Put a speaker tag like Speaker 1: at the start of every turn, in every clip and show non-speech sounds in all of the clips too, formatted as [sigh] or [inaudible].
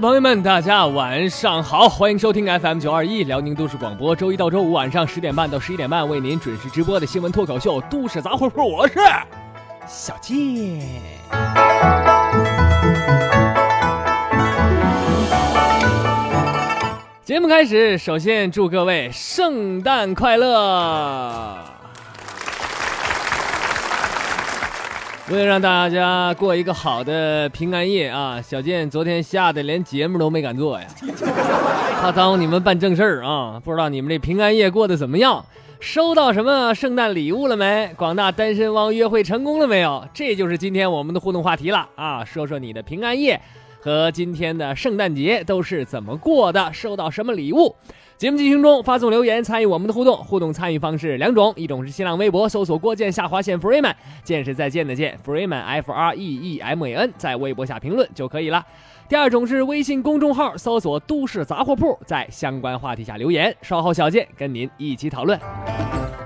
Speaker 1: 朋友们，大家晚上好，欢迎收听 FM 九二一辽宁都市广播，周一到周五晚上十点半到十一点半为您准时直播的新闻脱口秀《都市杂货铺》，我是小健。节目开始，首先祝各位圣诞快乐！为了让大家过一个好的平安夜啊，小健昨天吓得连节目都没敢做呀，[laughs] 怕耽误你们办正事儿啊！不知道你们这平安夜过得怎么样？收到什么圣诞礼物了没？广大单身汪约会成功了没有？这就是今天我们的互动话题了啊！说说你的平安夜和今天的圣诞节都是怎么过的？收到什么礼物？节目进行中，发送留言参与我们的互动。互动参与方式两种，一种是新浪微博搜索“郭建下划线 Freeman”，见是再见的见，Freeman F R E E M A N，在微博下评论就可以了。第二种是微信公众号搜索“都市杂货铺”，在相关话题下留言，稍后小健跟您一起讨论。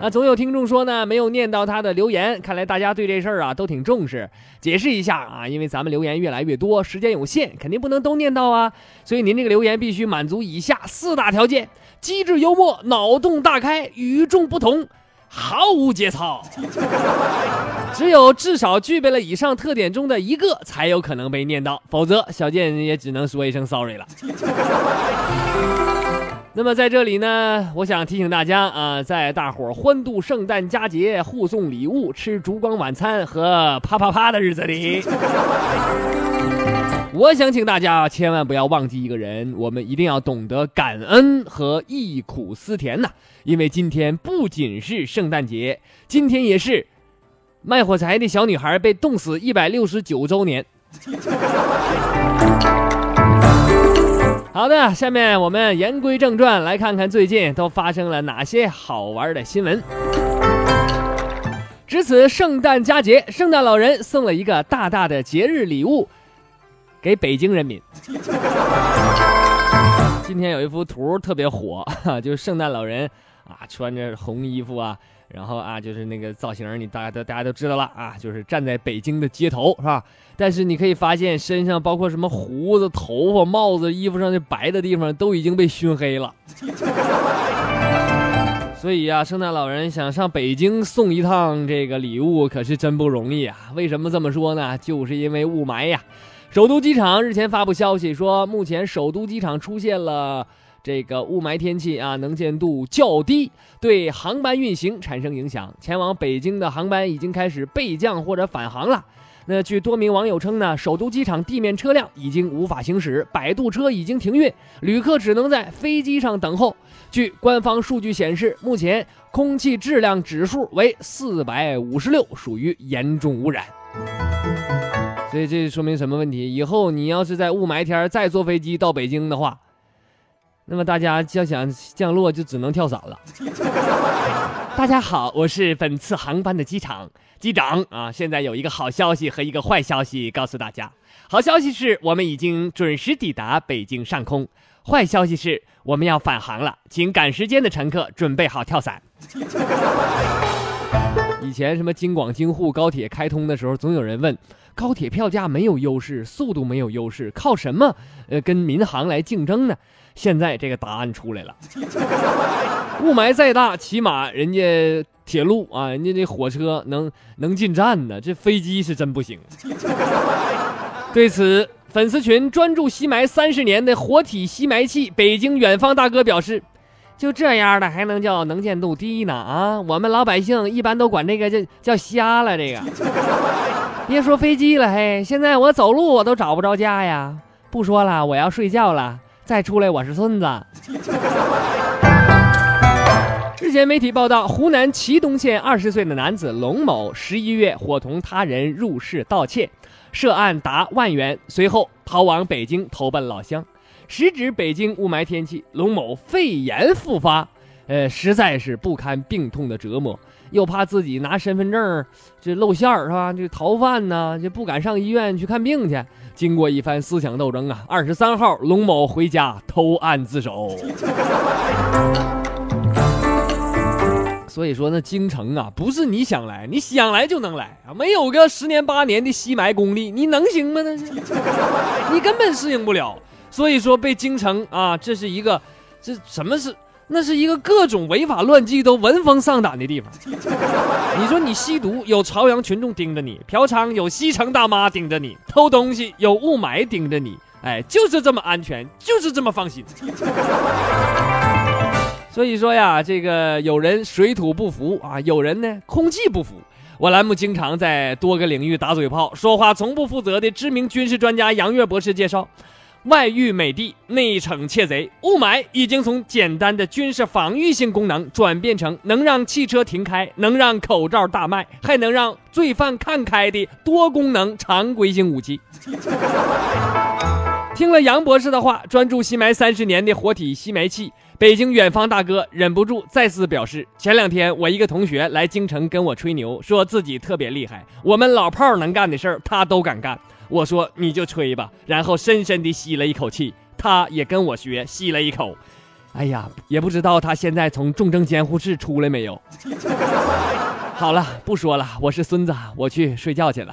Speaker 1: 那总有听众说呢，没有念到他的留言，看来大家对这事儿啊都挺重视。解释一下啊，因为咱们留言越来越多，时间有限，肯定不能都念到啊，所以您这个留言必须满足以下四大条件：机智幽默、脑洞大开、与众不同、毫无节操。[laughs] 只有至少具备了以上特点中的一个，才有可能被念到，否则小贱也只能说一声 sorry 了。[laughs] 那么在这里呢，我想提醒大家啊，在大伙儿欢度圣诞佳节、互送礼物、吃烛光晚餐和啪啪啪的日子里，[laughs] 我想请大家千万不要忘记一个人，我们一定要懂得感恩和忆苦思甜呐，因为今天不仅是圣诞节，今天也是卖火柴的小女孩被冻死一百六十九周年。好的，下面我们言归正传，来看看最近都发生了哪些好玩的新闻。值此圣诞佳节，圣诞老人送了一个大大的节日礼物给北京人民。今天有一幅图特别火，[laughs] 就是圣诞老人啊，穿着红衣服啊。然后啊，就是那个造型，你大家都大家都知道了啊，就是站在北京的街头，是吧？但是你可以发现，身上包括什么胡子、头发、帽子、衣服上的白的地方，都已经被熏黑了。[laughs] 所以呀，圣诞老人想上北京送一趟这个礼物，可是真不容易啊！为什么这么说呢？就是因为雾霾呀。首都机场日前发布消息说，目前首都机场出现了。这个雾霾天气啊，能见度较低，对航班运行产生影响。前往北京的航班已经开始备降或者返航了。那据多名网友称呢，首都机场地面车辆已经无法行驶，摆渡车已经停运，旅客只能在飞机上等候。据官方数据显示，目前空气质量指数为四百五十六，属于严重污染。所以这说明什么问题？以后你要是在雾霾天再坐飞机到北京的话。那么大家要想降落，就只能跳伞了。[laughs] 大家好，我是本次航班的机场机长啊。现在有一个好消息和一个坏消息告诉大家。好消息是我们已经准时抵达北京上空，坏消息是我们要返航了，请赶时间的乘客准备好跳伞。以前什么京广京沪高铁开通的时候，总有人问：高铁票价没有优势，速度没有优势，靠什么呃跟民航来竞争呢？现在这个答案出来了，[laughs] 雾霾再大，起码人家铁路啊，人家这火车能能进站呢，这飞机是真不行。[laughs] 对此，粉丝群专注吸霾三十年的活体吸霾器北京远方大哥表示：“就这样的还能叫能见度低呢？啊，我们老百姓一般都管这个叫叫瞎了。这个 [laughs] 别说飞机了，嘿，现在我走路我都找不着家呀。不说了，我要睡觉了。”再出来，我是孙子。日前，媒体报道，湖南祁东县二十岁的男子龙某，十一月伙同他人入室盗窃，涉案达万元，随后逃往北京投奔老乡。时值北京雾霾天气，龙某肺炎复发，呃，实在是不堪病痛的折磨，又怕自己拿身份证这露馅儿是吧？这逃犯呢，就不敢上医院去看病去。经过一番思想斗争啊，二十三号，龙某回家投案自首。所以说，那京城啊，不是你想来，你想来就能来啊！没有个十年八年的吸霾功力，你能行吗？那是，你根本适应不了。所以说被京城啊，这是一个，这什么是？那是一个各种违法乱纪都闻风丧胆的地方。你说你吸毒有朝阳群众盯着你，嫖娼有西城大妈盯着你，偷东西有雾霾盯着你，哎，就是这么安全，就是这么放心。所以说呀，这个有人水土不服啊，有人呢空气不服。我栏目经常在多个领域打嘴炮，说话从不负责的知名军事专家杨岳博士介绍。外御美帝，内惩窃贼。雾霾已经从简单的军事防御性功能转变成能让汽车停开、能让口罩大卖、还能让罪犯看开的多功能常规性武器。[laughs] 听了杨博士的话，专注吸霾三十年的活体吸霾器，北京远方大哥忍不住再次表示：前两天我一个同学来京城跟我吹牛，说自己特别厉害，我们老炮儿能干的事儿他都敢干。我说你就吹吧，然后深深地吸了一口气，他也跟我学吸了一口。哎呀，也不知道他现在从重症监护室出来没有。好了，不说了，我是孙子，我去睡觉去了。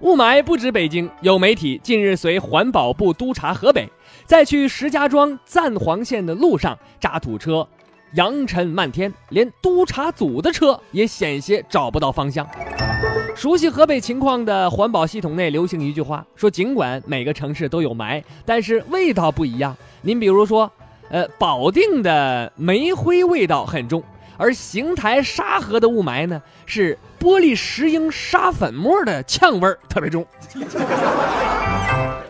Speaker 1: 雾霾不止北京，有媒体近日随环保部督查河北，在去石家庄暂黄县的路上渣土车。扬尘漫天，连督查组的车也险些找不到方向。熟悉河北情况的环保系统内流行一句话，说尽管每个城市都有霾，但是味道不一样。您比如说，呃，保定的煤灰味道很重，而邢台沙河的雾霾呢，是玻璃石英沙粉末的呛味儿特别重。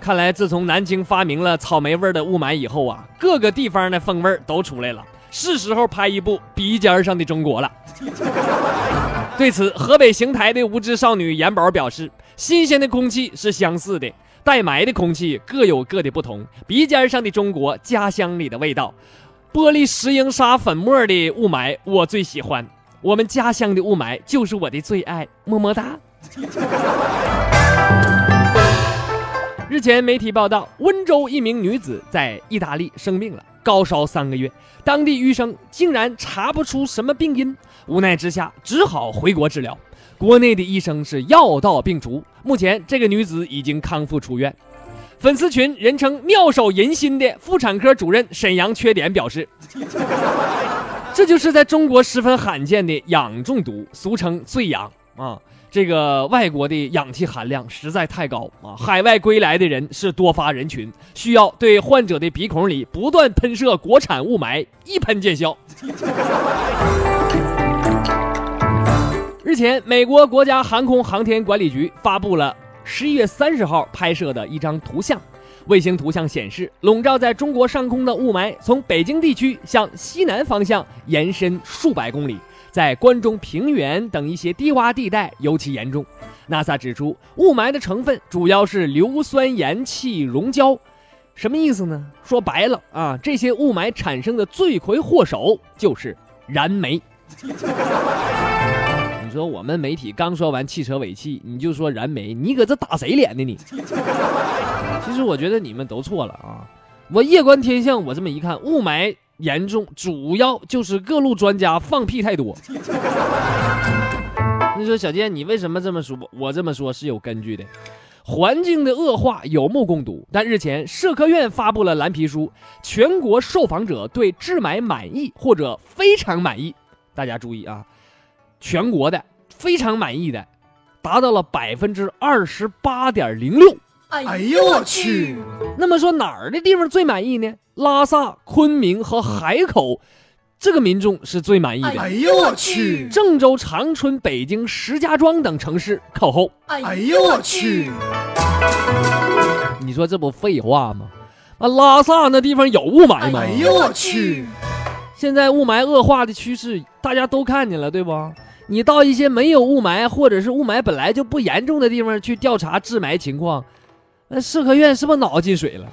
Speaker 1: 看来自从南京发明了草莓味的雾霾以后啊，各个地方的风味都出来了。是时候拍一部《鼻尖上的中国》了。对此，河北邢台的无知少女严宝表示：“新鲜的空气是相似的，带霾的空气各有各的不同。鼻尖上的中国，家乡里的味道。玻璃石英砂粉末的雾霾，我最喜欢。我们家乡的雾霾就是我的最爱。么么哒。”日前，媒体报道，温州一名女子在意大利生病了。高烧三个月，当地医生竟然查不出什么病因，无奈之下只好回国治疗。国内的医生是药到病除，目前这个女子已经康复出院。粉丝群人称“妙手银心”的妇产科主任沈阳缺点表示：“ [laughs] 这就是在中国十分罕见的氧中毒，俗称 [laughs] 醉氧啊。”这个外国的氧气含量实在太高啊！海外归来的人是多发人群，需要对患者的鼻孔里不断喷射国产雾霾，一喷见效。[laughs] 日前，美国国家航空航天管理局发布了十一月三十号拍摄的一张图像，卫星图像显示，笼罩在中国上空的雾霾从北京地区向西南方向延伸数百公里。在关中平原等一些低洼地带尤其严重。NASA 指出，雾霾的成分主要是硫酸盐气溶胶，什么意思呢？说白了啊，这些雾霾产生的罪魁祸首就是燃煤。[laughs] 你说我们媒体刚说完汽车尾气，你就说燃煤，你搁这打谁脸呢？你？其实我觉得你们都错了啊！我夜观天象，我这么一看，雾霾。严重，主要就是各路专家放屁太多。[laughs] 你说小健，你为什么这么说？我这么说是有根据的。环境的恶化有目共睹，但日前社科院发布了蓝皮书，全国受访者对治霾满意或者非常满意。大家注意啊，全国的非常满意的达到了百分之二十八点零六。
Speaker 2: 哎呦我去！
Speaker 1: 那么说哪儿的地方最满意呢？拉萨、昆明和海口，这个民众是最满意的。
Speaker 2: 哎呦我去！
Speaker 1: 郑州、长春、北京、石家庄等城市靠后。
Speaker 2: 哎呦我去！
Speaker 1: 你说这不废话吗？啊，拉萨那地方有雾霾吗？
Speaker 2: 哎呦我去！
Speaker 1: 现在雾霾恶化的趋势大家都看见了，对不？你到一些没有雾霾或者是雾霾本来就不严重的地方去调查治霾情况。那社科院是不是脑子进水了？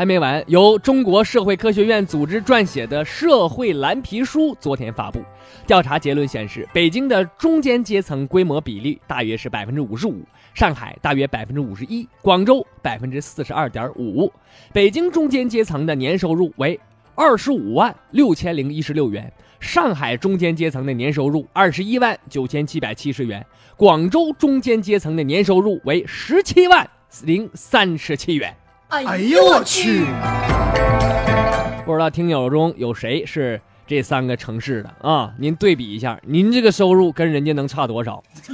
Speaker 1: 还没完，由中国社会科学院组织撰写的社会蓝皮书昨天发布。调查结论显示，北京的中间阶层规模比例大约是百分之五十五，上海大约百分之五十一，广州百分之四十二点五。北京中间阶层的年收入为二十五万六千零一十六元。上海中间阶层的年收入二十一万九千七百七十元，广州中间阶层的年收入为十七万零三十七元。
Speaker 2: 哎呦我去！
Speaker 1: 不知道听友中有谁是这三个城市的啊？您对比一下，您这个收入跟人家能差多少？[laughs]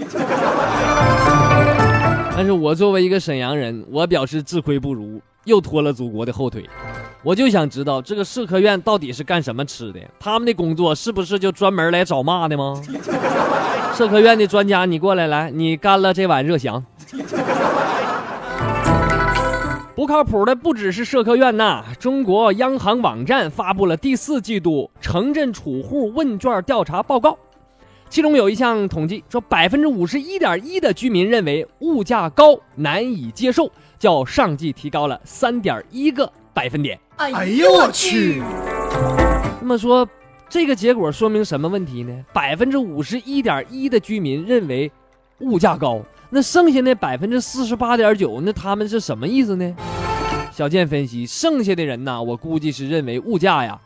Speaker 1: 但是我作为一个沈阳人，我表示自愧不如，又拖了祖国的后腿。我就想知道这个社科院到底是干什么吃的？他们的工作是不是就专门来找骂的吗？社科院的专家，你过来来，你干了这碗热翔。不靠谱的不只是社科院呐，中国央行网站发布了第四季度城镇储户问卷调查报告，其中有一项统计说，百分之五十一点一的居民认为物价高难以接受，较上季提高了三点一个百分点。
Speaker 2: 哎呦我去！
Speaker 1: 那么说，这个结果说明什么问题呢？百分之五十一点一的居民认为物价高。那剩下那百分之四十八点九，那他们是什么意思呢？小健分析，剩下的人呢，我估计是认为物价呀，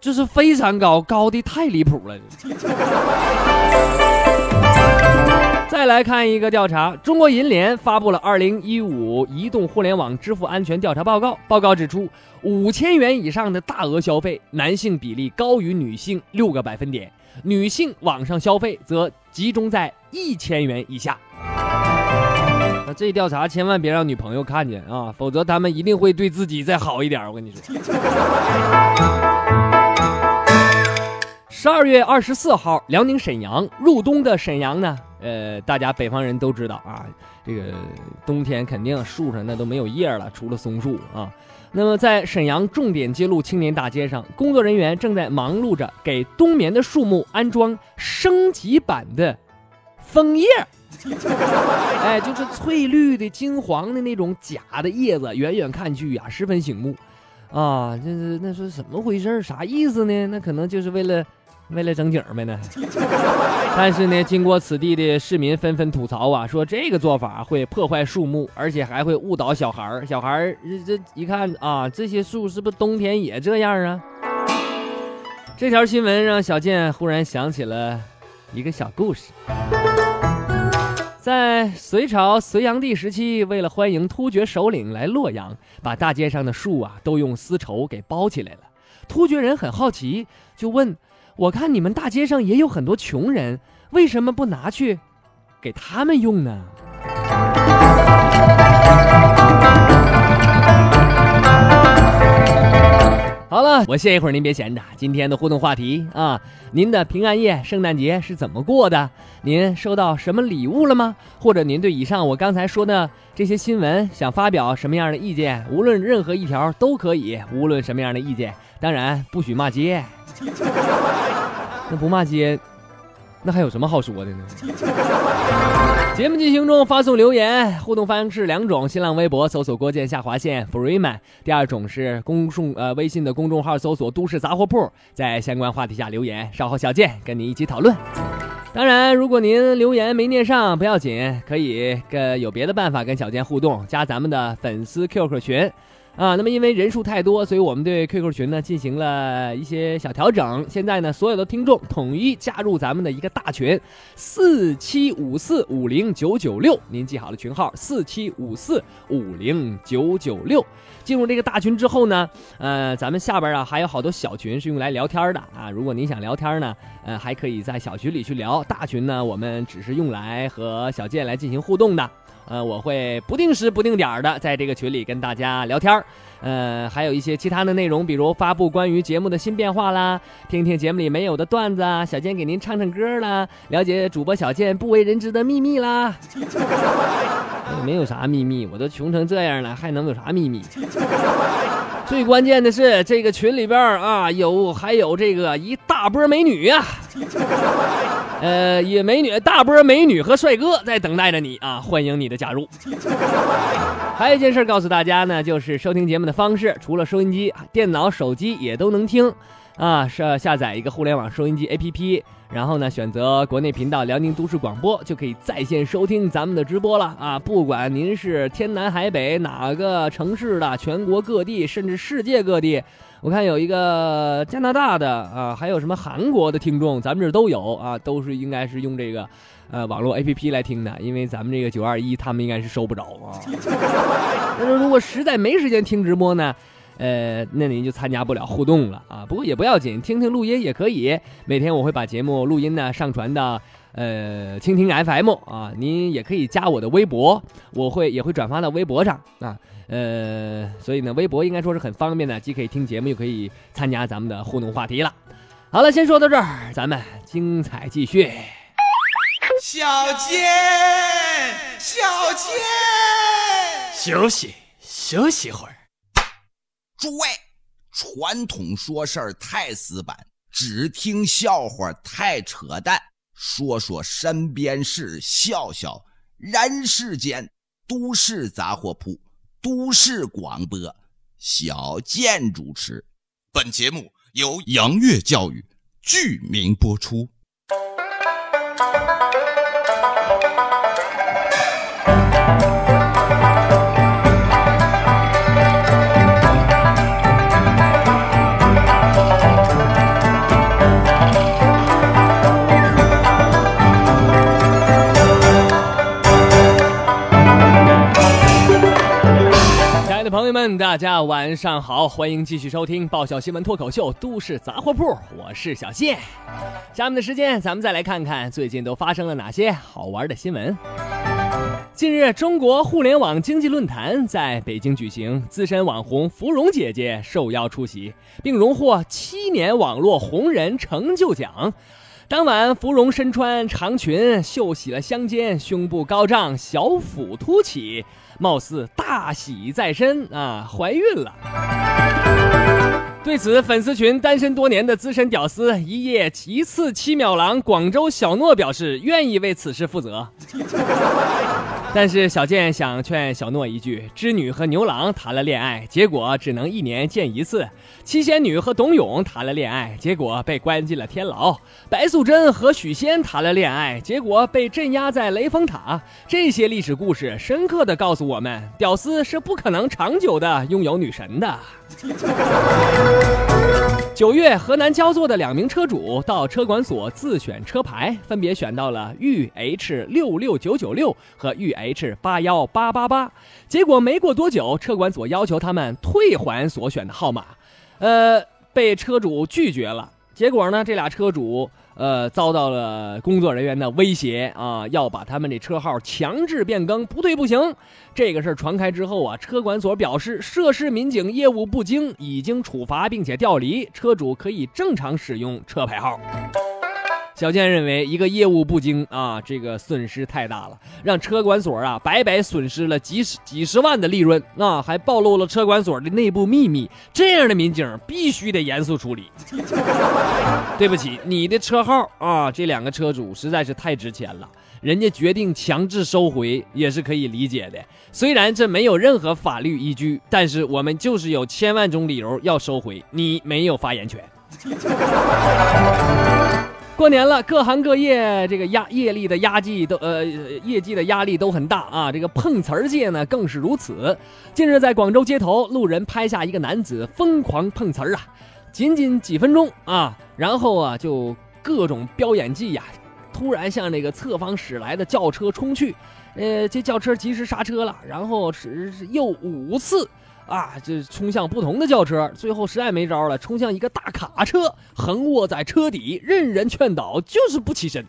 Speaker 1: 就是非常高，高的太离谱了。[laughs] 再来看一个调查，中国银联发布了二零一五移动互联网支付安全调查报告。报告指出，五千元以上的大额消费，男性比例高于女性六个百分点，女性网上消费则集中在一千元以下。那这调查千万别让女朋友看见啊，否则他们一定会对自己再好一点。我跟你说。十二月二十四号，辽宁沈阳入冬的沈阳呢。呃，大家北方人都知道啊，这个冬天肯定树上那都没有叶了，除了松树啊。那么在沈阳重点街路青年大街上，工作人员正在忙碌着给冬眠的树木安装升级版的枫叶。[laughs] 哎，就是翠绿的、金黄的那种假的叶子，远远看去呀，十分醒目。啊，这是那是怎么回事？啥意思呢？那可能就是为了。为了整景呗呢，[laughs] 但是呢，经过此地的市民纷纷吐槽啊，说这个做法会破坏树木，而且还会误导小孩儿。小孩儿这一看啊，这些树是不是冬天也这样啊？这条新闻让小健忽然想起了一个小故事。在隋朝隋炀帝时期，为了欢迎突厥首领来洛阳，把大街上的树啊都用丝绸给包起来了。突厥人很好奇，就问。我看你们大街上也有很多穷人，为什么不拿去给他们用呢？好了，我歇一会儿，您别闲着。今天的互动话题啊，您的平安夜、圣诞节是怎么过的？您收到什么礼物了吗？或者您对以上我刚才说的这些新闻想发表什么样的意见？无论任何一条都可以，无论什么样的意见，当然不许骂街。那不骂街，那还有什么好说的呢？[laughs] 节目进行中，发送留言互动方式两种：新浪微博搜索“郭建下划线 Freeman”，第二种是公众呃微信的公众号搜索“都市杂货铺”，在相关话题下留言，稍后小健跟你一起讨论。当然，如果您留言没念上不要紧，可以跟有别的办法跟小健互动，加咱们的粉丝 QQ 群。啊，那么因为人数太多，所以我们对 QQ 群呢进行了一些小调整。现在呢，所有的听众统一加入咱们的一个大群，四七五四五零九九六。您记好了群号，四七五四五零九九六。进入这个大群之后呢，呃，咱们下边啊还有好多小群是用来聊天的啊。如果您想聊天呢，呃，还可以在小群里去聊。大群呢，我们只是用来和小健来进行互动的。呃，我会不定时、不定点的在这个群里跟大家聊天儿，呃，还有一些其他的内容，比如发布关于节目的新变化啦，听听节目里没有的段子啊，小健给您唱唱歌啦，了解主播小健不为人知的秘密啦。[laughs] 没有啥秘密，我都穷成这样了，还能有啥秘密？最关键的是，这个群里边啊，有还有这个一大波美女呀。[laughs] 呃，也美女，大波美女和帅哥在等待着你啊！欢迎你的加入。还有一件事告诉大家呢，就是收听节目的方式，除了收音机、电脑、手机也都能听。啊，是下载一个互联网收音机 APP，然后呢选择国内频道辽宁都市广播，就可以在线收听咱们的直播了啊！不管您是天南海北哪个城市的，全国各地甚至世界各地，我看有一个加拿大的啊，还有什么韩国的听众，咱们这都有啊，都是应该是用这个呃网络 APP 来听的，因为咱们这个九二一他们应该是收不着啊。但是如果实在没时间听直播呢？呃，那您就参加不了互动了啊。不过也不要紧，听听录音也可以。每天我会把节目录音呢上传到呃蜻蜓 FM 啊。您也可以加我的微博，我会也会转发到微博上啊。呃，所以呢，微博应该说是很方便的，既可以听节目，又可以参加咱们的互动话题了。好了，先说到这儿，咱们精彩继续。
Speaker 3: 小健，小健，
Speaker 2: 休息休息会儿。
Speaker 3: 诸位，传统说事儿太死板，只听笑话太扯淡。说说身边事，笑笑人世间。都市杂货铺，都市广播，小健主持。本节目由杨乐教育剧名播出。
Speaker 1: 朋友们，大家晚上好，欢迎继续收听爆笑新闻脱口秀《都市杂货铺》，我是小谢。下面的时间，咱们再来看看最近都发生了哪些好玩的新闻。近日，中国互联网经济论坛在北京举行，资深网红芙蓉姐姐受邀出席，并荣获七年网络红人成就奖。当晚，芙蓉身穿长裙，秀起了香肩，胸部高涨，小腹凸起。貌似大喜在身啊，怀孕了。对此，粉丝群单身多年的资深屌丝一夜一次七秒郎广州小诺表示愿意为此事负责。[laughs] 但是小健想劝小诺一句：织女和牛郎谈了恋爱，结果只能一年见一次；七仙女和董永谈了恋爱，结果被关进了天牢；白素贞和许仙谈了恋爱，结果被镇压在雷峰塔。这些历史故事深刻的告诉我们，屌丝是不可能长久的拥有女神的。九月，河南焦作的两名车主到车管所自选车牌，分别选到了豫 H 六六九九六和豫 H 八幺八八八。结果没过多久，车管所要求他们退还所选的号码，呃，被车主拒绝了。结果呢，这俩车主。呃，遭到了工作人员的威胁啊，要把他们这车号强制变更，不退不行。这个事儿传开之后啊，车管所表示，涉事民警业务不精，已经处罚并且调离，车主可以正常使用车牌号。小健认为，一个业务不精啊，这个损失太大了，让车管所啊白白损失了几十几十万的利润啊，还暴露了车管所的内部秘密。这样的民警必须得严肃处理。[laughs] 对不起，你的车号啊，这两个车主实在是太值钱了，人家决定强制收回也是可以理解的。虽然这没有任何法律依据，但是我们就是有千万种理由要收回，你没有发言权。过年了，各行各业这个压业力的压绩都呃业绩的压力都很大啊。这个碰瓷儿界呢更是如此。近日在广州街头，路人拍下一个男子疯狂碰瓷儿啊，仅仅几分钟啊，然后啊就各种飙演技呀，突然向那个侧方驶来的轿车冲去，呃，这轿车及时刹车了，然后是又五次。啊，这冲向不同的轿车，最后实在没招了，冲向一个大卡车，横卧在车底，任人劝导，就是不起身。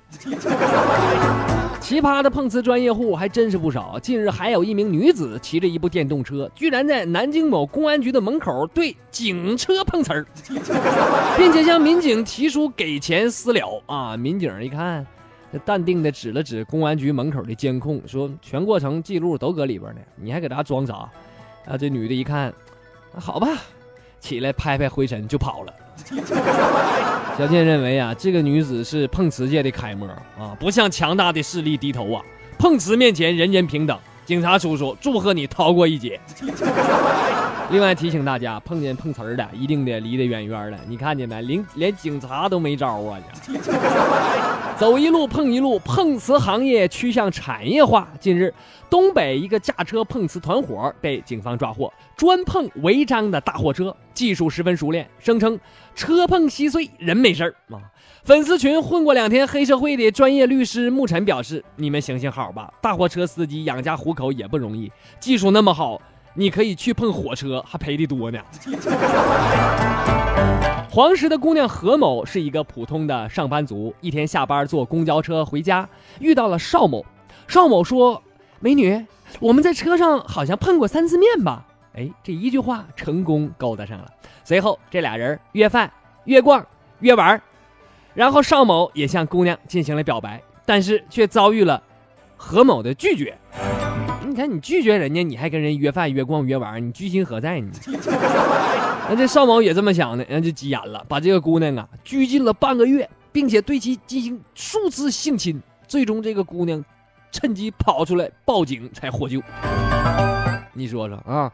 Speaker 1: 奇葩的碰瓷专业户还真是不少。近日还有一名女子骑着一部电动车，居然在南京某公安局的门口对警车碰瓷儿，并且向民警提出给钱私了。啊，民警一看，淡定的指了指公安局门口的监控，说全过程记录都搁里边呢，你还搁这装啥？啊，这女的一看，好吧，起来拍拍灰尘就跑了。小健认为啊，这个女子是碰瓷界的楷模啊，不向强大的势力低头啊，碰瓷面前人人平等。警察叔叔，祝贺你逃过一劫。[laughs] 另外提醒大家，碰见碰瓷儿的，一定得离得远远的。你看见没？连连警察都没招啊！[laughs] 走一路碰一路，碰瓷行业趋向产业化。近日，东北一个驾车碰瓷团伙被警方抓获，专碰违章的大货车，技术十分熟练，声称车碰稀碎，人没事儿啊。粉丝群混过两天黑社会的专业律师沐晨表示：“你们行行好吧，大货车司机养家糊口也不容易，技术那么好，你可以去碰火车，还赔的多呢。[laughs] ”黄石的姑娘何某是一个普通的上班族，一天下班坐公交车回家，遇到了邵某。邵某说：“美女，我们在车上好像碰过三次面吧？”哎，这一句话成功勾搭上了。随后，这俩人约饭、约逛、约玩然后邵某也向姑娘进行了表白，但是却遭遇了何某的拒绝。你看，你拒绝人家，你还跟人约饭、约逛、约玩，你居心何在呢？[laughs] 那这邵某也这么想的，那就急眼了，把这个姑娘啊拘禁了半个月，并且对其进行数次性侵，最终这个姑娘趁机跑出来报警才获救。你说说啊，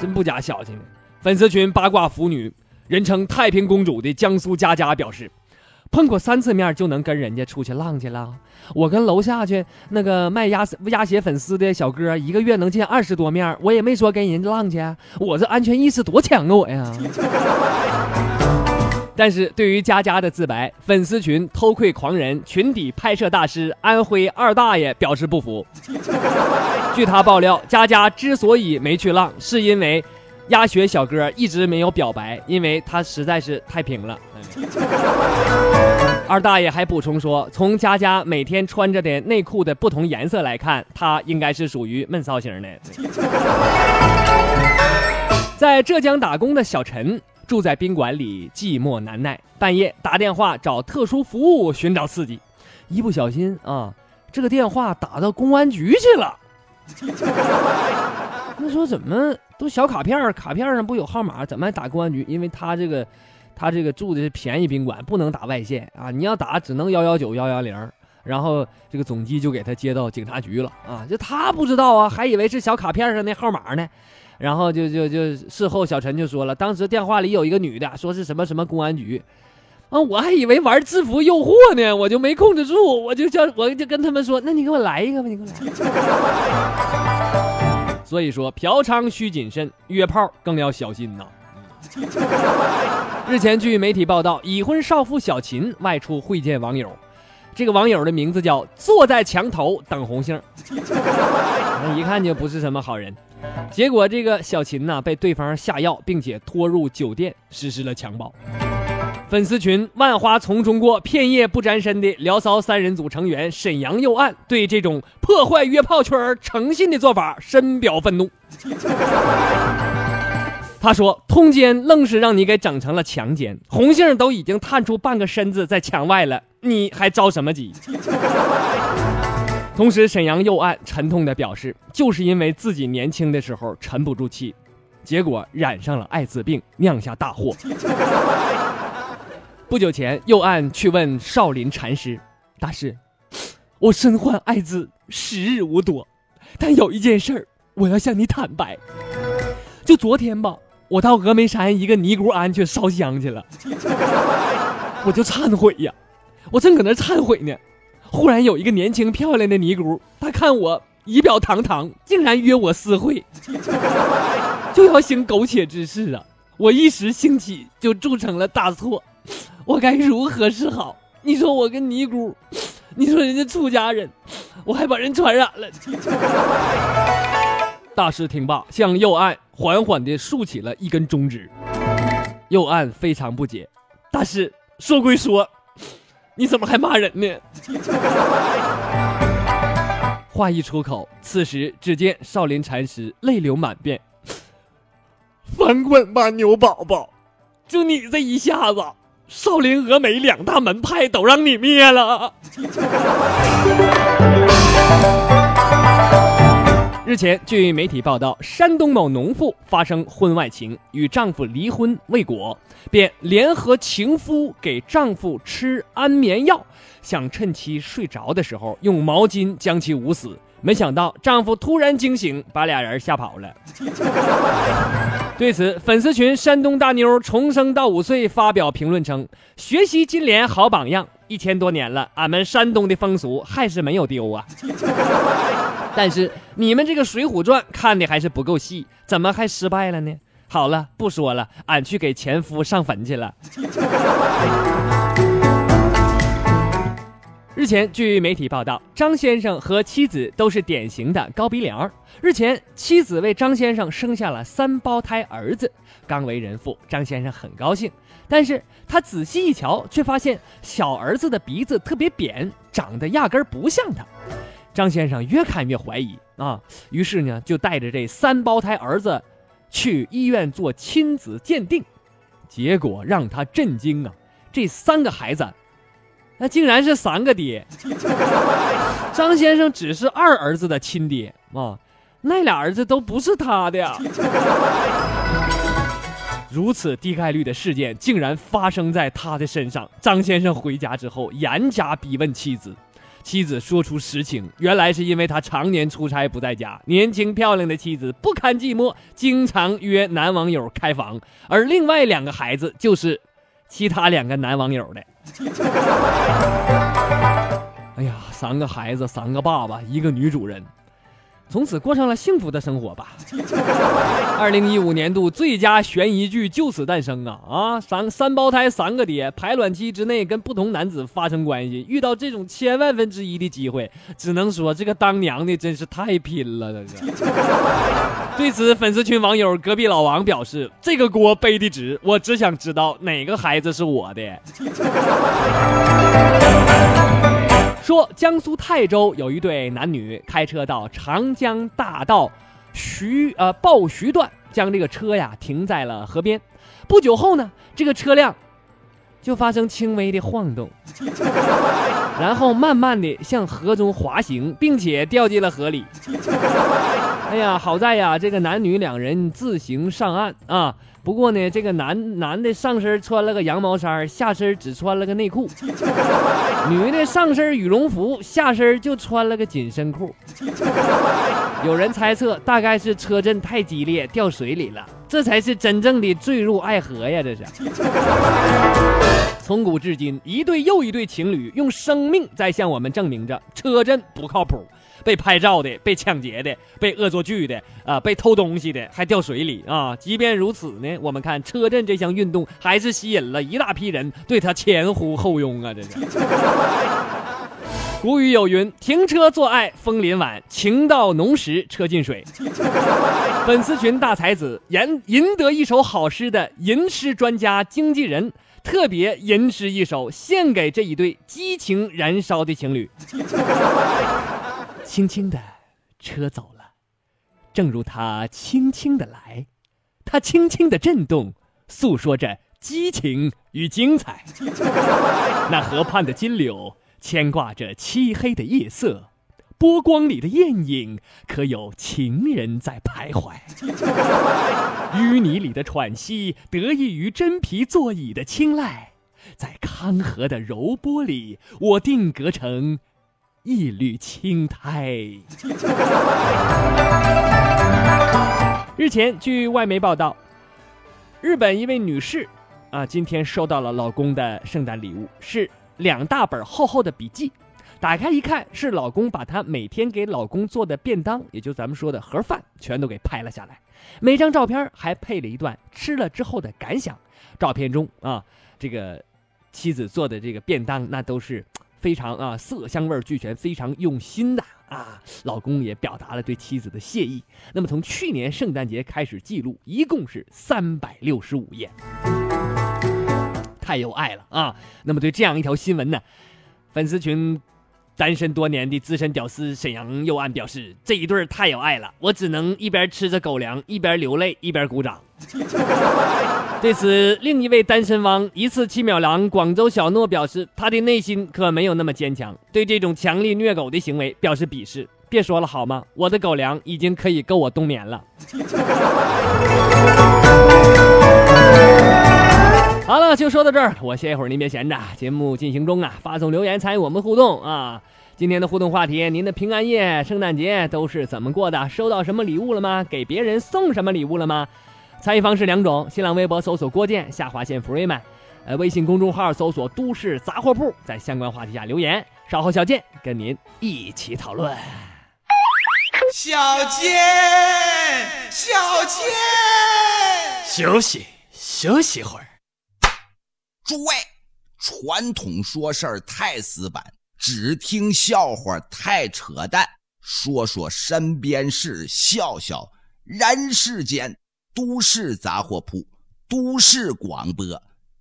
Speaker 1: 真不假小气呢！粉丝群八卦腐女，人称太平公主的江苏佳佳表示，碰过三次面就能跟人家出去浪去了。我跟楼下去那个卖鸭鸭血粉丝的小哥，一个月能见二十多面，我也没说跟人家浪去。我这安全意识多强啊，我呀！但是对于佳佳的自白，粉丝群偷窥狂人、群底拍摄大师安徽二大爷表示不服。据他爆料，佳佳之所以没去浪，是因为鸭血小哥一直没有表白，因为他实在是太平了。[laughs] 二大爷还补充说，从佳佳每天穿着的内裤的不同颜色来看，她应该是属于闷骚型的。[laughs] 在浙江打工的小陈住在宾馆里，寂寞难耐，半夜打电话找特殊服务寻找刺激，一不小心啊，这个电话打到公安局去了。[laughs] 那说怎么都小卡片，卡片上不有号码，怎么还打公安局？因为他这个。他这个住的是便宜宾馆，不能打外线啊！你要打，只能幺幺九幺幺零，然后这个总机就给他接到警察局了啊！就他不知道啊，还以为是小卡片上那号码呢，然后就就就事后小陈就说了，当时电话里有一个女的说是什么什么公安局，啊，我还以为玩制服诱惑呢，我就没控制住，我就叫我就跟他们说，那你给我来一个吧，你给我来。所以说，嫖娼需谨慎，约炮更要小心呐。日前，据媒体报道，已婚少妇小琴外出会见网友，这个网友的名字叫“坐在墙头等红杏”，一看就不是什么好人。结果，这个小琴呢被对方下药，并且拖入酒店实施了强暴。粉丝群万花丛中过，片叶不沾身的聊骚三人组成员沈阳右岸对这种破坏约炮圈诚信的做法深表愤怒。他说：“通奸愣是让你给整成了强奸，红杏都已经探出半个身子在墙外了，你还着什么急？” [laughs] 同时，沈阳右岸沉痛地表示，就是因为自己年轻的时候沉不住气，结果染上了艾滋病，酿下大祸。不久前，又岸去问少林禅师：“大师，[sniffs] 我身患艾滋，时日无多，但有一件事儿，我要向你坦白，就昨天吧。”我到峨眉山一个尼姑庵去烧香去了，[laughs] 我就忏悔呀，我正搁那忏悔呢，忽然有一个年轻漂亮的尼姑，她看我仪表堂堂，竟然约我私会，[laughs] 就要行苟且之事啊！我一时兴起就铸成了大错，我该如何是好？你说我跟尼姑，你说人家出家人，我还把人传染了。[laughs] 大师听罢，向右岸缓缓地竖起了一根中指。右岸非常不解：“大师，说归说，你怎么还骂人呢？” [laughs] 话一出口，此时只见少林禅师泪流满面：“ [laughs] 翻滚吧，牛宝宝！就你这一下子，少林、峨眉两大门派都让你灭了。”日前，据媒体报道，山东某农妇发生婚外情，与丈夫离婚未果，便联合情夫给丈夫吃安眠药，想趁其睡着的时候用毛巾将其捂死，没想到丈夫突然惊醒，把俩人吓跑了。[laughs] 对此，粉丝群山东大妞重生到五岁发表评论称：“学习金莲好榜样，一千多年了，俺们山东的风俗还是没有丢啊。[laughs] 但是你们这个《水浒传》看的还是不够细，怎么还失败了呢？好了，不说了，俺去给前夫上坟去了。”日前，据媒体报道，张先生和妻子都是典型的高鼻梁。日前，妻子为张先生生下了三胞胎儿子，刚为人父，张先生很高兴。但是他仔细一瞧，却发现小儿子的鼻子特别扁，长得压根儿不像他。张先生越看越怀疑啊，于是呢，就带着这三胞胎儿子去医院做亲子鉴定，结果让他震惊啊！这三个孩子。那竟然是三个爹，张先生只是二儿子的亲爹啊，那俩儿子都不是他的。呀。如此低概率的事件竟然发生在他的身上。张先生回家之后严加逼问妻子，妻子说出实情，原来是因为他常年出差不在家，年轻漂亮的妻子不堪寂寞，经常约男网友开房，而另外两个孩子就是其他两个男网友的。[laughs] 哎呀，三个孩子，三个爸爸，一个女主人，从此过上了幸福的生活吧。[laughs] 二零一五年度最佳悬疑剧就此诞生啊啊！三三胞胎，三个爹，排卵期之内跟不同男子发生关系，遇到这种千万分之一的机会，只能说这个当娘的真是太拼了，这个。[laughs] 对此，粉丝群网友隔壁老王表示：“这个锅背的值，我只想知道哪个孩子是我的。”说江苏泰州有一对男女开车到长江大道徐呃鲍徐段，将这个车呀停在了河边。不久后呢，这个车辆就发生轻微的晃动，[laughs] 然后慢慢的向河中滑行，并且掉进了河里。哎呀，好在呀，这个男女两人自行上岸啊。不过呢，这个男男的上身穿了个羊毛衫，下身只穿了个内裤；[laughs] 女的上身羽绒服，下身就穿了个紧身裤。有人猜测，大概是车震太激烈掉水里了，这才是真正的坠入爱河呀！这是。从古至今，一对又一对情侣用生命在向我们证明着车震不靠谱。被拍照的、被抢劫的、被恶作剧的啊、被偷东西的，还掉水里啊！即便如此呢，我们看车震这项运动还是吸引了一大批人对他前呼后拥啊！这是。[laughs] 古语有云：“停车坐爱枫林晚，情到浓时车进水。”粉丝群大才子赢赢得一首好诗的吟诗专家经纪人，特别吟诗一首，献给这一对激情燃烧的情侣。轻轻的，车走了，正如它轻轻的来，它轻轻的震动，诉说着激情与精彩。[laughs] 那河畔的金柳牵挂着漆黑的夜色，波光里的艳影，可有情人在徘徊？[laughs] 淤泥里的喘息，得益于真皮座椅的青睐，在康河的柔波里，我定格成。一缕青苔。日前，据外媒报道，日本一位女士啊，今天收到了老公的圣诞礼物，是两大本厚厚的笔记。打开一看，是老公把她每天给老公做的便当，也就咱们说的盒饭，全都给拍了下来。每张照片还配了一段吃了之后的感想。照片中啊，这个妻子做的这个便当，那都是。非常啊，色香味俱全，非常用心的啊！老公也表达了对妻子的谢意。那么从去年圣诞节开始记录，一共是三百六十五页，太有爱了啊！那么对这样一条新闻呢，粉丝群单身多年的资深屌丝沈阳右岸表示：这一对太有爱了，我只能一边吃着狗粮，一边流泪，一边鼓掌。[laughs] 对此，另一位单身汪一次七秒狼广州小诺表示，他的内心可没有那么坚强，对这种强力虐狗的行为表示鄙视。别说了好吗？我的狗粮已经可以够我冬眠了。好了，就说到这儿，我歇一会儿，您别闲着。节目进行中啊，发送留言参与我们互动啊。今天的互动话题，您的平安夜、圣诞节都是怎么过的？收到什么礼物了吗？给别人送什么礼物了吗？参与方式两种：新浪微博搜索郭建下划线福瑞曼，呃，微信公众号搜索都市杂货铺，在相关话题下留言。稍后小健跟您一起讨论。
Speaker 3: 小健，小健，
Speaker 2: 休息休息会儿。
Speaker 3: 诸位，传统说事儿太死板，只听笑话太扯淡，说说身边事，笑笑人世间。都市杂货铺，都市广播，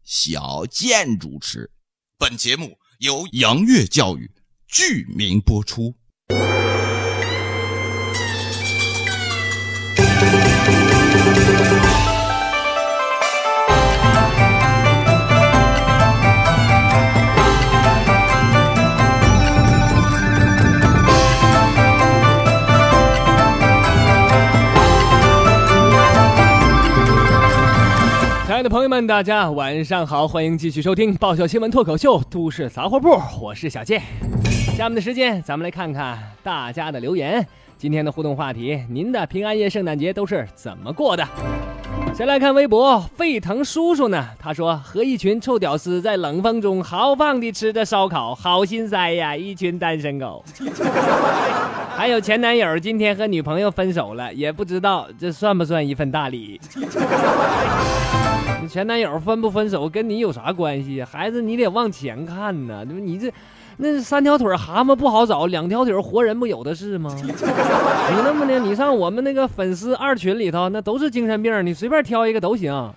Speaker 3: 小健主持。本节目由杨乐教育剧名播出。
Speaker 1: 亲爱的朋友们，大家晚上好，欢迎继续收听爆笑新闻脱口秀《都市杂货铺》，我是小健。下面的时间，咱们来看看大家的留言。今天的互动话题：您的平安夜、圣诞节都是怎么过的？先来看微博，沸腾叔叔呢？他说和一群臭屌丝在冷风中豪放地吃着烧烤，好心塞呀！一群单身狗。[laughs] 还有前男友今天和女朋友分手了，也不知道这算不算一份大礼。[laughs] 前男友分不分手跟你有啥关系？孩子，你得往前看呢。你这。那三条腿蛤蟆不好找，两条腿活人不有的是吗？[laughs] 你那么的，你上我们那个粉丝二群里头，那都是精神病，你随便挑一个都行。[laughs]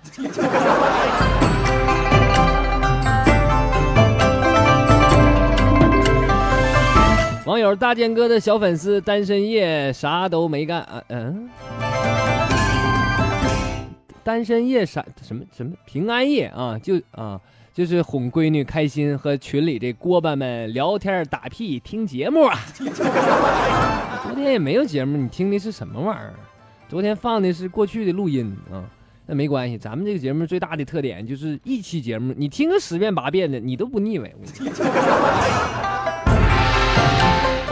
Speaker 1: 网友大健哥的小粉丝单身夜啥都没干啊，嗯，单身夜啥什么什么平安夜啊，就啊。就是哄闺女开心，和群里这锅巴们聊天打屁听节目啊。[laughs] 昨天也没有节目，你听的是什么玩意儿？昨天放的是过去的录音啊。那没关系，咱们这个节目最大的特点就是一期节目你听个十遍八遍的，你都不腻歪。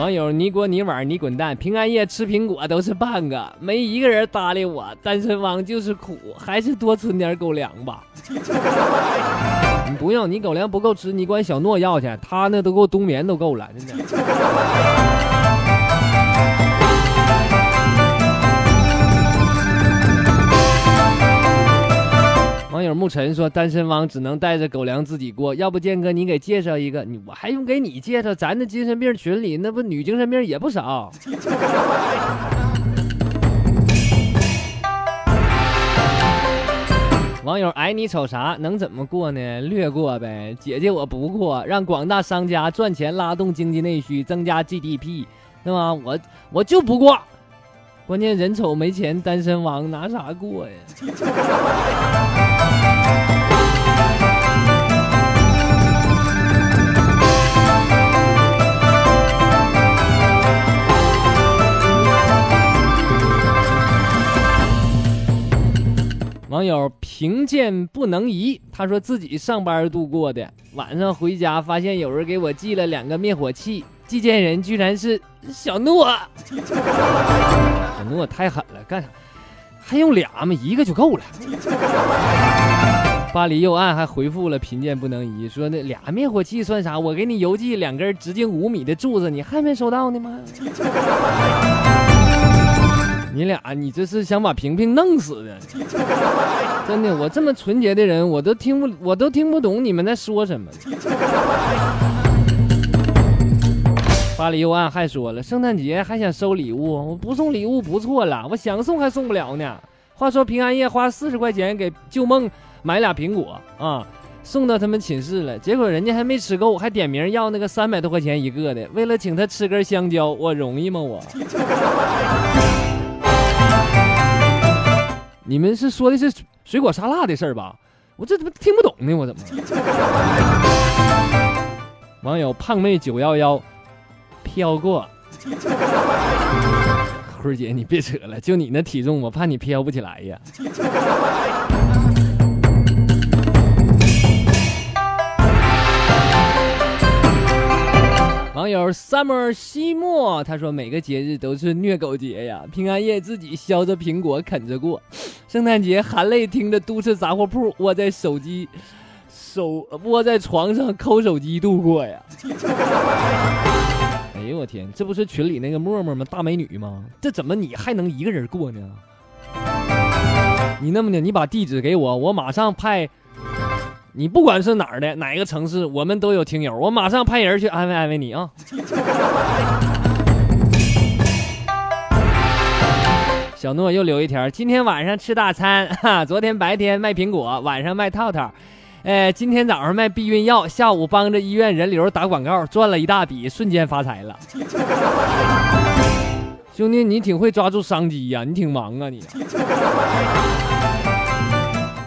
Speaker 1: 网友你滚你玩你滚蛋，平安夜吃苹果都是半个，没一个人搭理我。单身汪就是苦，还是多存点狗粮吧。你不用，你狗粮不够吃，你管小诺要去，他那都够冬眠都够了，真的。网友沐尘说：“单身汪只能带着狗粮自己过，要不建哥你给介绍一个？你我还用给你介绍？咱的精神病群里那不女精神病也不少。[laughs] ”网友哎，你瞅啥？能怎么过呢？略过呗。姐姐我不过，让广大商家赚钱，拉动经济内需，增加 GDP，对吗？我我就不过。关键人丑没钱，单身汪拿啥过呀？网友贫贱不能移，他说自己上班度过的，晚上回家发现有人给我寄了两个灭火器。寄件人居然是小诺，小诺太狠了，干啥还用俩吗？一个就够了。巴黎右岸还回复了贫贱不能移，说那俩灭火器算啥？我给你邮寄两根直径五米的柱子，你还没收到呢吗？你俩，你这是想把萍萍弄死的？真的，我这么纯洁的人，我都听不，我都听不懂你们在说什么。巴黎右岸还说了，圣诞节还想收礼物，我不送礼物不错了，我想送还送不了呢。话说平安夜花四十块钱给旧梦买俩苹果啊，送到他们寝室了，结果人家还没吃够，还点名要那个三百多块钱一个的。为了请他吃根香蕉，我容易吗？我？你们是说的是水果沙拉的事儿吧？我这怎么听不懂呢？我怎么？网友胖妹九幺幺。飘过，[laughs] 辉儿姐，你别扯了，就你那体重，我怕你飘不起来呀。网友 summer 西莫他说每个节日都是虐狗节呀，平安夜自己削着苹果啃着过，圣诞节含泪听着都市杂货铺，窝在手机手窝在床上抠手机度过呀。哎呦我天，这不是群里那个默默吗？大美女吗？这怎么你还能一个人过呢？你那么的，你把地址给我，我马上派。你不管是哪儿的，哪个城市，我们都有听友，我马上派人去安慰安慰你啊。[laughs] 小诺又留一条，今天晚上吃大餐，哈，昨天白天卖苹果，晚上卖套套，哎，今天早上卖避孕药，下午帮着医院人流打广告，赚了一大笔，瞬间发财了。[laughs] 兄弟，你挺会抓住商机呀，你挺忙啊你。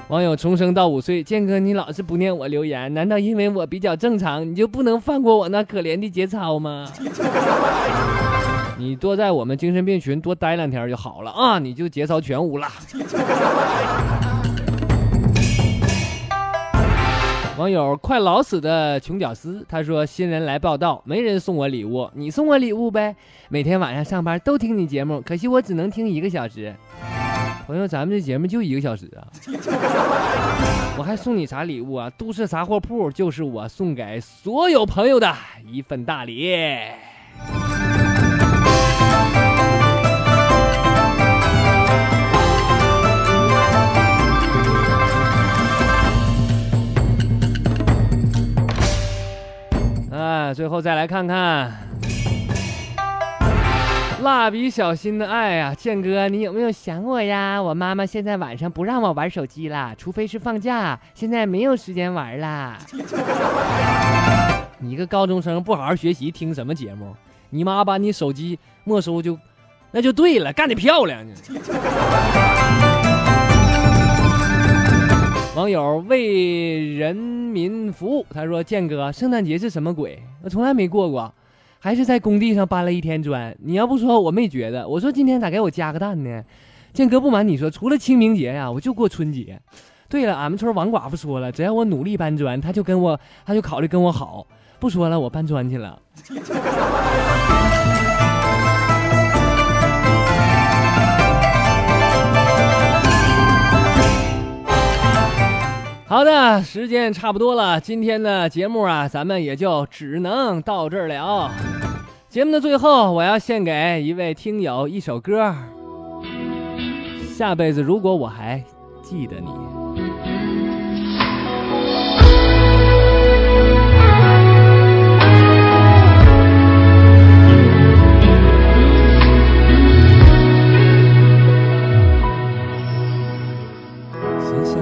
Speaker 1: 网友重生到五岁，建哥，你老是不念我留言，难道因为我比较正常，你就不能放过我那可怜的节操吗？[laughs] 你多在我们精神病群多待两天就好了啊，你就节操全无了。网友快老死的穷屌丝，他说新人来报道，没人送我礼物，你送我礼物呗？每天晚上上班都听你节目，可惜我只能听一个小时。朋友，咱们这节目就一个小时啊，[laughs] 我还送你啥礼物啊？都市杂货铺就是我送给所有朋友的一份大礼。最后再来看看。蜡笔小新的爱呀，建哥，你有没有想我呀？我妈妈现在晚上不让我玩手机了，除非是放假，现在没有时间玩啦。你一个高中生不好好学习，听什么节目？你妈把你手机没收就，那就对了，干得漂亮！网友为人民服务，他说：“建哥，圣诞节是什么鬼？我从来没过过。”还是在工地上搬了一天砖，你要不说我没觉得。我说今天咋给我加个蛋呢？建哥不瞒你说，除了清明节呀，我就过春节。对了，俺们村王寡妇说了，只要我努力搬砖，他就跟我，他就考虑跟我好。不说了，我搬砖去了。好的，时间差不多了，今天的节目啊，咱们也就只能到这儿了。节目的最后，我要献给一位听友一首歌，《下辈子如果我还记得你》。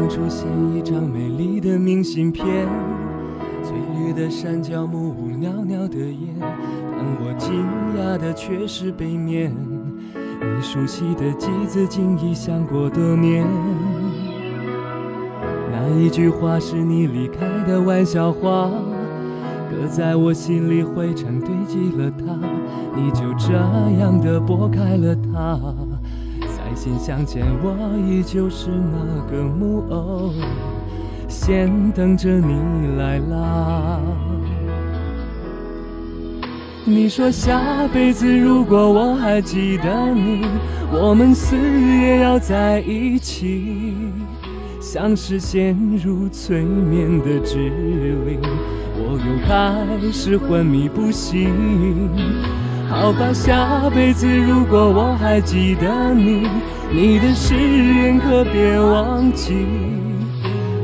Speaker 1: 出现一张美丽的明信片，翠绿的山脚木屋，袅袅的烟。但我惊讶的却是背面，你熟悉的机子竟已想过多年。那一句话是你离开的玩笑话，搁在我心里灰尘堆积了它，你就这样的拨开了它。心相见，我依旧是那个木偶。先等着你来啦。你说下辈子如果我还记得你，我们死也要在一起。像是陷入催眠的指令，我又开始昏迷不醒。好吧，下辈子如果我还记得你，你的誓言可别忘记。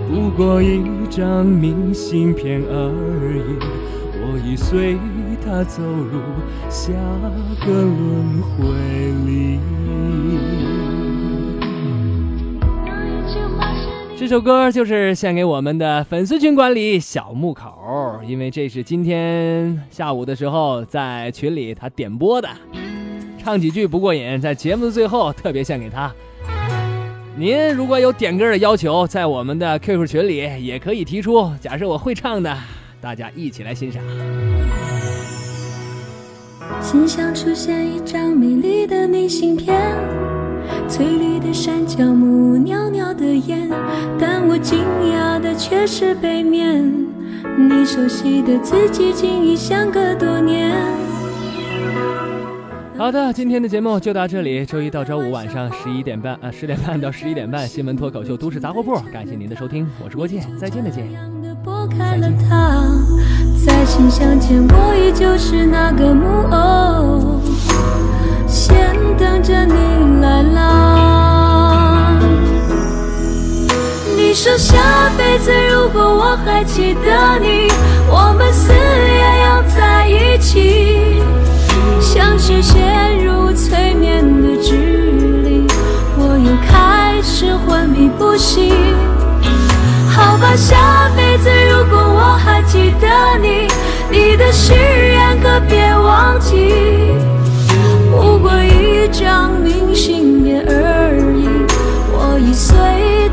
Speaker 1: 不过一张明信片而已，我已随他走入下个轮回里。这首歌就是献给我们的粉丝群管理小木口，因为这是今天下午的时候在群里他点播的，唱几句不过瘾，在节目的最后特别献给他。您如果有点歌的要求，在我们的 QQ 群里也可以提出。假设我会唱的，大家一起来欣赏。
Speaker 4: 心上出现一张美丽的明信片，翠绿的山脚木，袅袅的烟，但我惊讶的却是背面。你熟悉的自己，竟已相隔多年。
Speaker 1: 好的，今天的节目就到这里。周一到周五晚上十一点半啊，十点半到十一点半，新闻脱口秀《都市杂货铺》，感谢您的收听，我是郭健，再见的见。
Speaker 4: 拨开了它，再见，我依旧是那个木偶，先等着你来啦。你说下辈子如果我还记得你，我们死也要在一起。像是陷入催眠的指令，我又开始昏迷不醒。好吧，下辈子如果我还记得你，你的誓言可别忘记。不过一张明信片而已，我已随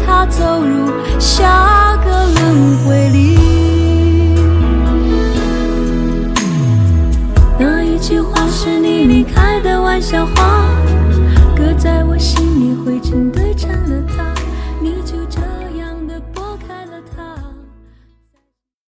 Speaker 4: 他走入下个轮回里。那一句话是你离开的玩笑话，搁在我心里灰尘堆成了塔，